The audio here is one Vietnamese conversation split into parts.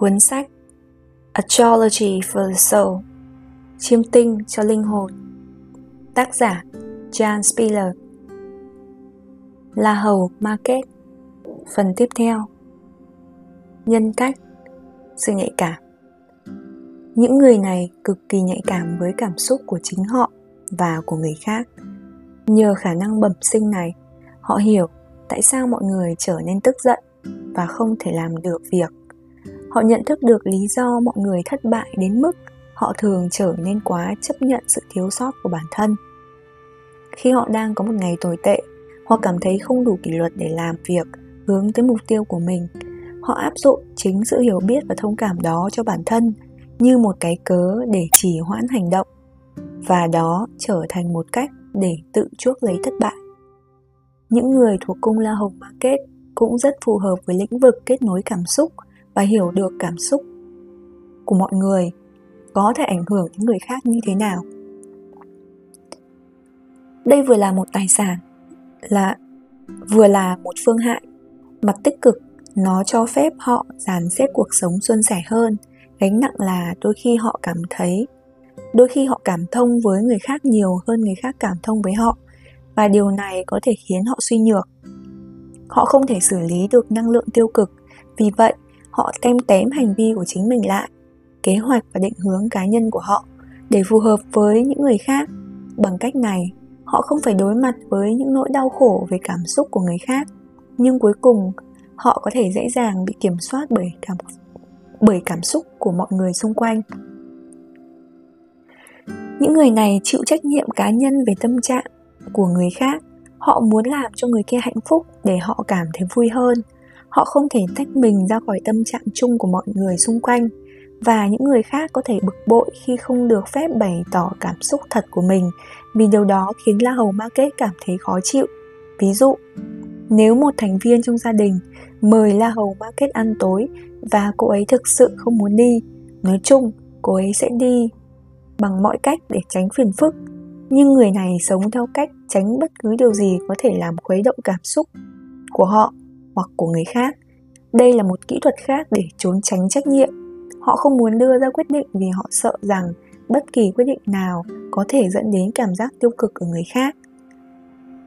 Cuốn sách *Astrology for the Soul, Chiêm tinh cho linh hồn, Tác giả Jan Spieler La Hầu Market, Phần tiếp theo. Nhân cách, Sự nhạy cảm. Những người này cực kỳ nhạy cảm với cảm xúc của chính họ và của người khác. Nhờ khả năng bẩm sinh này, Họ hiểu tại sao mọi người trở nên tức giận và không thể làm được việc họ nhận thức được lý do mọi người thất bại đến mức họ thường trở nên quá chấp nhận sự thiếu sót của bản thân. Khi họ đang có một ngày tồi tệ hoặc cảm thấy không đủ kỷ luật để làm việc, hướng tới mục tiêu của mình. Họ áp dụng chính sự hiểu biết và thông cảm đó cho bản thân như một cái cớ để trì hoãn hành động, và đó trở thành một cách để tự chuốc lấy thất bại. Những người thuộc cung la hồng market cũng rất phù hợp với lĩnh vực kết nối cảm xúc và hiểu được cảm xúc của mọi người có thể ảnh hưởng đến người khác như thế nào. Đây vừa là một tài sản, là, vừa là một phương hại mặt tích cực nó cho phép họ dàn xếp cuộc sống suôn sẻ hơn. Gánh nặng là đôi khi họ cảm thấy, đôi khi họ cảm thông với người khác nhiều hơn người khác cảm thông với họ, và điều này có thể khiến họ suy nhược. Họ không thể xử lý được năng lượng tiêu cực. Vì vậy họ tem tém hành vi của chính mình lại, kế hoạch và định hướng cá nhân của họ để phù hợp với những người khác. Bằng cách này, họ không phải đối mặt với những nỗi đau khổ về cảm xúc của người khác, nhưng cuối cùng, họ có thể dễ dàng bị kiểm soát bởi cảm bởi cảm xúc của mọi người xung quanh. Những người này chịu trách nhiệm cá nhân về tâm trạng của người khác. Họ muốn làm cho người kia hạnh phúc để họ cảm thấy vui hơn họ không thể tách mình ra khỏi tâm trạng chung của mọi người xung quanh. Và những người khác có thể bực bội khi không được phép bày tỏ cảm xúc thật của mình, vì điều đó khiến la hầu market cảm thấy khó chịu. Ví dụ, nếu một thành viên trong gia đình mời la hầu market ăn tối và cô ấy thực sự không muốn đi, nói chung cô ấy sẽ đi bằng mọi cách để tránh phiền phức. Nhưng người này sống theo cách tránh bất cứ điều gì có thể làm khuấy động cảm xúc của họ hoặc của người khác. Đây là một kỹ thuật khác để trốn tránh trách nhiệm. Họ không muốn đưa ra quyết định vì họ sợ rằng bất kỳ quyết định nào có thể dẫn đến cảm giác tiêu cực ở người khác.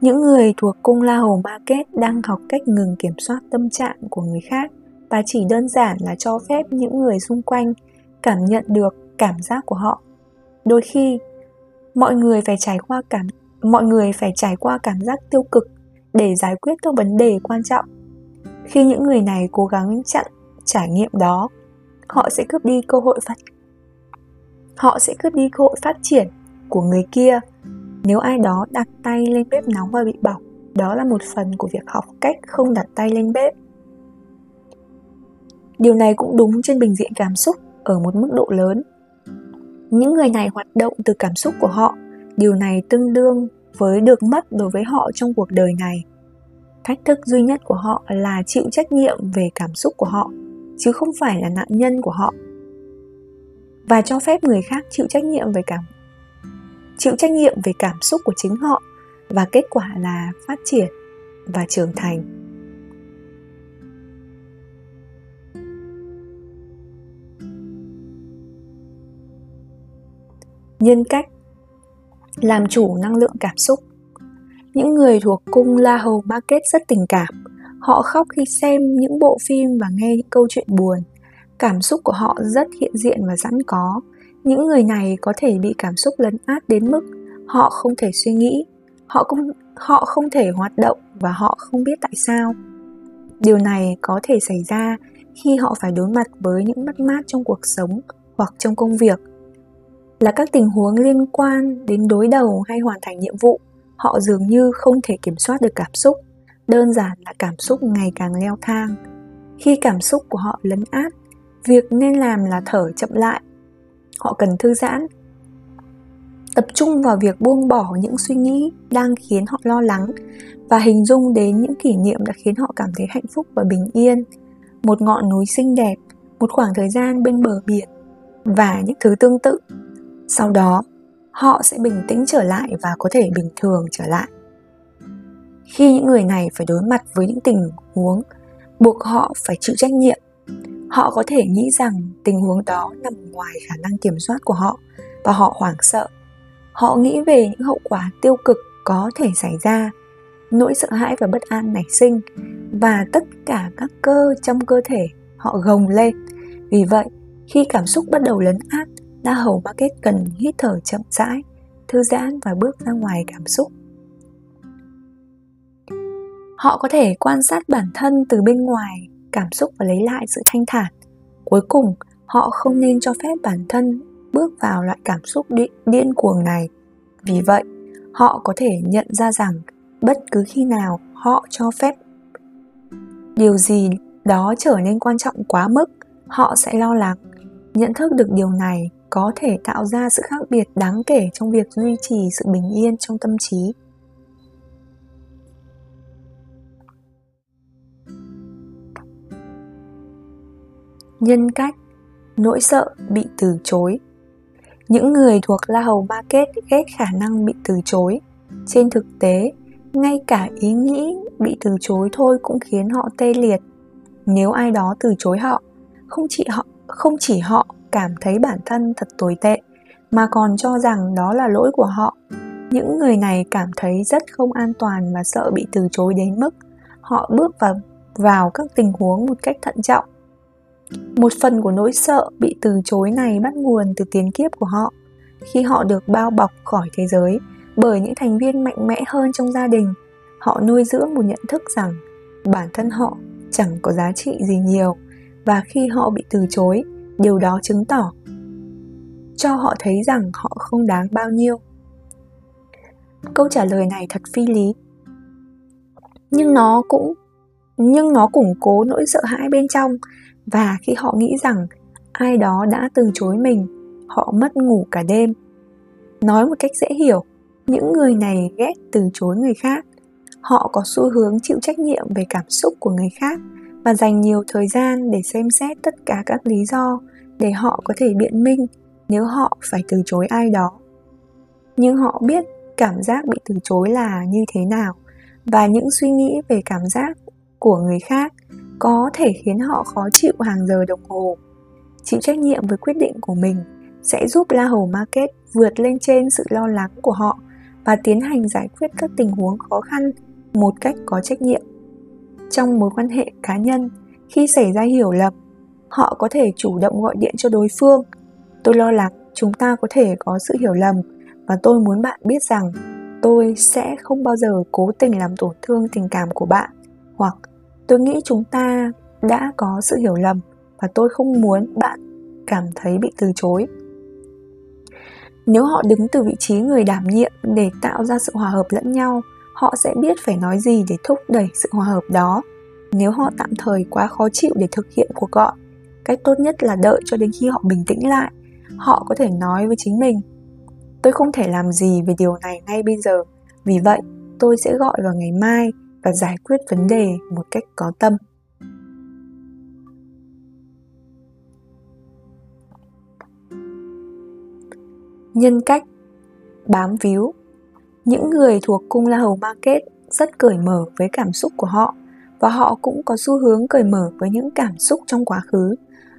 Những người thuộc cung la hầu market đang học cách ngừng kiểm soát tâm trạng của người khác và chỉ đơn giản là cho phép những người xung quanh cảm nhận được cảm giác của họ. Đôi khi, mọi người phải trải qua cảm, mọi người phải trải qua cảm giác tiêu cực để giải quyết các vấn đề quan trọng khi những người này cố gắng chặn, trải nghiệm đó, họ sẽ cướp đi cơ hội phát, họ sẽ cướp đi cơ hội phát triển của người kia. Nếu ai đó đặt tay lên bếp nóng và bị bỏng, đó là một phần của việc học cách không đặt tay lên bếp. Điều này cũng đúng trên bình diện cảm xúc ở một mức độ lớn. Những người này hoạt động từ cảm xúc của họ. Điều này tương đương với được mất đối với họ trong cuộc đời này thách thức duy nhất của họ là chịu trách nhiệm về cảm xúc của họ, chứ không phải là nạn nhân của họ. Và cho phép người khác chịu trách nhiệm về cảm, chịu trách nhiệm về cảm xúc của chính họ, và kết quả là phát triển và trưởng thành. Nhân cách, làm chủ năng lượng cảm xúc những người thuộc cung La Hầu Market rất tình cảm. Họ khóc khi xem những bộ phim và nghe những câu chuyện buồn. Cảm xúc của họ rất hiện diện và sẵn có. Những người này có thể bị cảm xúc lấn át đến mức họ không thể suy nghĩ, họ không họ không thể hoạt động và họ không biết tại sao. Điều này có thể xảy ra khi họ phải đối mặt với những mất mát trong cuộc sống hoặc trong công việc là các tình huống liên quan đến đối đầu hay hoàn thành nhiệm vụ họ dường như không thể kiểm soát được cảm xúc, đơn giản là cảm xúc ngày càng leo thang. Khi cảm xúc của họ lấn át, việc nên làm là thở chậm lại. Họ cần thư giãn, tập trung vào việc buông bỏ những suy nghĩ đang khiến họ lo lắng và hình dung đến những kỷ niệm đã khiến họ cảm thấy hạnh phúc và bình yên. Một ngọn núi xinh đẹp, một khoảng thời gian bên bờ biển và những thứ tương tự. Sau đó họ sẽ bình tĩnh trở lại và có thể bình thường trở lại. Khi những người này phải đối mặt với những tình huống, buộc họ phải chịu trách nhiệm, họ có thể nghĩ rằng tình huống đó nằm ngoài khả năng kiểm soát của họ và họ hoảng sợ. Họ nghĩ về những hậu quả tiêu cực có thể xảy ra, nỗi sợ hãi và bất an nảy sinh và tất cả các cơ trong cơ thể họ gồng lên. Vì vậy, khi cảm xúc bắt đầu lấn át La Hầu Market cần hít thở chậm rãi, thư giãn và bước ra ngoài cảm xúc. Họ có thể quan sát bản thân từ bên ngoài, cảm xúc và lấy lại sự thanh thản. Cuối cùng, họ không nên cho phép bản thân bước vào loại cảm xúc đi- điên cuồng này. Vì vậy, họ có thể nhận ra rằng bất cứ khi nào họ cho phép điều gì đó trở nên quan trọng quá mức, họ sẽ lo lắng, nhận thức được điều này có thể tạo ra sự khác biệt đáng kể trong việc duy trì sự bình yên trong tâm trí. Nhân cách, nỗi sợ bị từ chối. Những người thuộc la hầu market ghét khả năng bị từ chối. Trên thực tế, ngay cả ý nghĩ bị từ chối thôi cũng khiến họ tê liệt. Nếu ai đó từ chối họ, không chỉ họ, không chỉ họ cảm thấy bản thân thật tồi tệ, mà còn cho rằng đó là lỗi của họ. Những người này cảm thấy rất không an toàn và sợ bị từ chối đến mức họ bước vào vào các tình huống một cách thận trọng. Một phần của nỗi sợ bị từ chối này bắt nguồn từ tiền kiếp của họ. Khi họ được bao bọc khỏi thế giới bởi những thành viên mạnh mẽ hơn trong gia đình, họ nuôi dưỡng một nhận thức rằng bản thân họ chẳng có giá trị gì nhiều và khi họ bị từ chối điều đó chứng tỏ cho họ thấy rằng họ không đáng bao nhiêu. Câu trả lời này thật phi lý. Nhưng nó cũng, nhưng nó củng cố nỗi sợ hãi bên trong, và khi họ nghĩ rằng ai đó đã từ chối mình, họ mất ngủ cả đêm. Nói một cách dễ hiểu, những người này ghét từ chối người khác. Họ có xu hướng chịu trách nhiệm về cảm xúc của người khác và dành nhiều thời gian để xem xét tất cả các lý do để họ có thể biện minh nếu họ phải từ chối ai đó. Nhưng họ biết cảm giác bị từ chối là như thế nào và những suy nghĩ về cảm giác của người khác có thể khiến họ khó chịu hàng giờ đồng hồ. Chịu trách nhiệm với quyết định của mình sẽ giúp la hầu market vượt lên trên sự lo lắng của họ và tiến hành giải quyết các tình huống khó khăn một cách có trách nhiệm trong mối quan hệ cá nhân. Khi xảy ra hiểu lầm, họ có thể chủ động gọi điện cho đối phương. Tôi lo lắng chúng ta có thể có sự hiểu lầm và tôi muốn bạn biết rằng tôi sẽ không bao giờ cố tình làm tổn thương tình cảm của bạn. Hoặc tôi nghĩ chúng ta đã có sự hiểu lầm và tôi không muốn bạn cảm thấy bị từ chối. Nếu họ đứng từ vị trí người đảm nhiệm để tạo ra sự hòa hợp lẫn nhau họ sẽ biết phải nói gì để thúc đẩy sự hòa hợp đó. Nếu họ tạm thời quá khó chịu để thực hiện cuộc gọi cách tốt nhất là đợi cho đến khi họ bình tĩnh lại, họ có thể nói với chính mình, tôi không thể làm gì về điều này ngay bây giờ, vì vậy tôi sẽ gọi vào ngày mai và giải quyết vấn đề một cách có tâm. Nhân cách bám víu những người thuộc cung la hầu market rất cởi mở với cảm xúc của họ và họ cũng có xu hướng cởi mở với những cảm xúc trong quá khứ.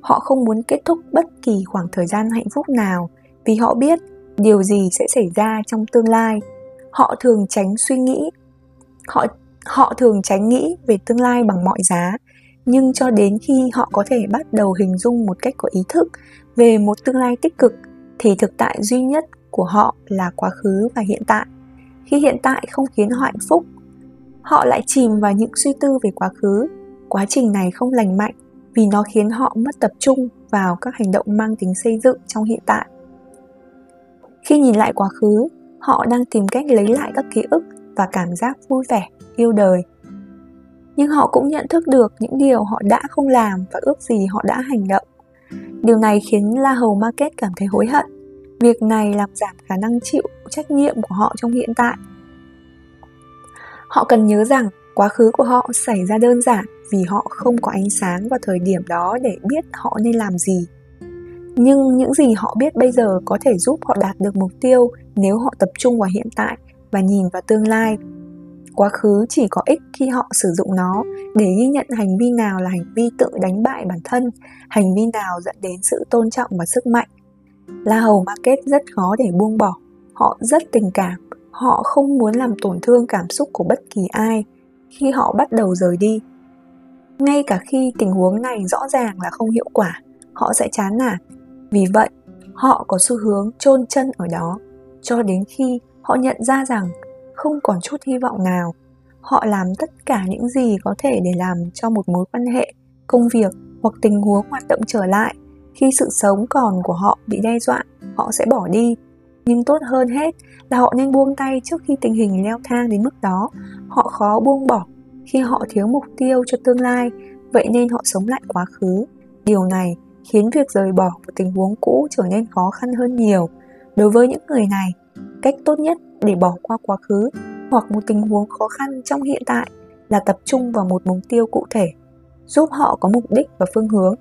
Họ không muốn kết thúc bất kỳ khoảng thời gian hạnh phúc nào vì họ biết điều gì sẽ xảy ra trong tương lai. Họ thường tránh suy nghĩ, họ họ thường tránh nghĩ về tương lai bằng mọi giá, nhưng cho đến khi họ có thể bắt đầu hình dung một cách có ý thức về một tương lai tích cực thì thực tại duy nhất của họ là quá khứ và hiện tại khi hiện tại không khiến họ hạnh phúc. Họ lại chìm vào những suy tư về quá khứ. Quá trình này không lành mạnh vì nó khiến họ mất tập trung vào các hành động mang tính xây dựng trong hiện tại. Khi nhìn lại quá khứ, họ đang tìm cách lấy lại các ký ức và cảm giác vui vẻ, yêu đời. Nhưng họ cũng nhận thức được những điều họ đã không làm và ước gì họ đã hành động. Điều này khiến la hầu market cảm thấy hối hận việc này làm giảm khả năng chịu trách nhiệm của họ trong hiện tại. Họ cần nhớ rằng quá khứ của họ xảy ra đơn giản vì họ không có ánh sáng vào thời điểm đó để biết họ nên làm gì. Nhưng những gì họ biết bây giờ có thể giúp họ đạt được mục tiêu nếu họ tập trung vào hiện tại và nhìn vào tương lai. Quá khứ chỉ có ích khi họ sử dụng nó để ghi nhận hành vi nào là hành vi tự đánh bại bản thân, hành vi nào dẫn đến sự tôn trọng và sức mạnh la hầu market rất khó để buông bỏ. Họ rất tình cảm. Họ không muốn làm tổn thương cảm xúc của bất kỳ ai khi họ bắt đầu rời đi. Ngay cả khi tình huống này rõ ràng là không hiệu quả, họ sẽ chán nản. Vì vậy, họ có xu hướng chôn chân ở đó, cho đến khi họ nhận ra rằng không còn chút hy vọng nào. Họ làm tất cả những gì có thể để làm cho một mối quan hệ, công việc hoặc tình huống hoạt động trở lại khi sự sống còn của họ bị đe dọa, họ sẽ bỏ đi. Nhưng tốt hơn hết là họ nên buông tay trước khi tình hình leo thang đến mức đó. Họ khó buông bỏ khi họ thiếu mục tiêu cho tương lai, vậy nên họ sống lại quá khứ. Điều này khiến việc rời bỏ của tình huống cũ trở nên khó khăn hơn nhiều. Đối với những người này, cách tốt nhất để bỏ qua quá khứ hoặc một tình huống khó khăn trong hiện tại là tập trung vào một mục tiêu cụ thể, giúp họ có mục đích và phương hướng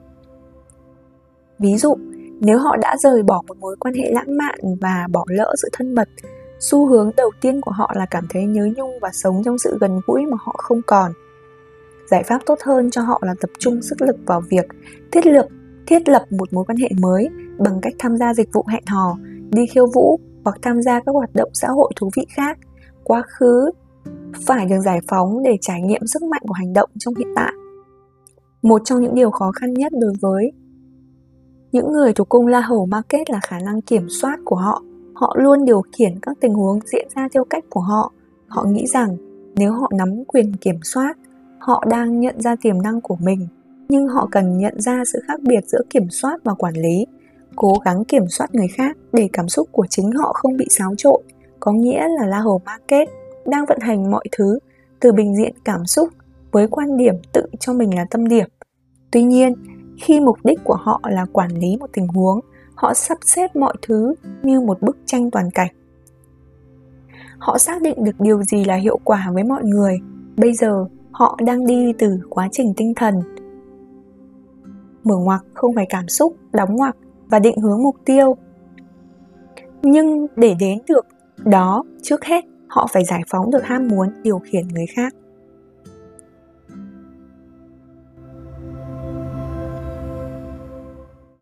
ví dụ, nếu họ đã rời bỏ một mối quan hệ lãng mạn và bỏ lỡ sự thân mật, xu hướng đầu tiên của họ là cảm thấy nhớ nhung và sống trong sự gần gũi mà họ không còn. Giải pháp tốt hơn cho họ là tập trung sức lực vào việc thiết lập thiết lập một mối quan hệ mới bằng cách tham gia dịch vụ hẹn hò, đi khiêu vũ hoặc tham gia các hoạt động xã hội thú vị khác. Quá khứ phải được giải phóng để trải nghiệm sức mạnh của hành động trong hiện tại. Một trong những điều khó khăn nhất đối với những người thuộc cung La Hầu Market là khả năng kiểm soát của họ. Họ luôn điều khiển các tình huống diễn ra theo cách của họ. Họ nghĩ rằng nếu họ nắm quyền kiểm soát, họ đang nhận ra tiềm năng của mình, nhưng họ cần nhận ra sự khác biệt giữa kiểm soát và quản lý. Cố gắng kiểm soát người khác để cảm xúc của chính họ không bị xáo trộn, có nghĩa là La Hầu Market đang vận hành mọi thứ từ bình diện cảm xúc với quan điểm tự cho mình là tâm điểm. Tuy nhiên, khi mục đích của họ là quản lý một tình huống, họ sắp xếp mọi thứ như một bức tranh toàn cảnh. Họ xác định được điều gì là hiệu quả với mọi người. Bây giờ, họ đang đi từ quá trình tinh thần. Mở ngoặc không phải cảm xúc, đóng ngoặc và định hướng mục tiêu. Nhưng để đến được đó, trước hết, họ phải giải phóng được ham muốn điều khiển người khác.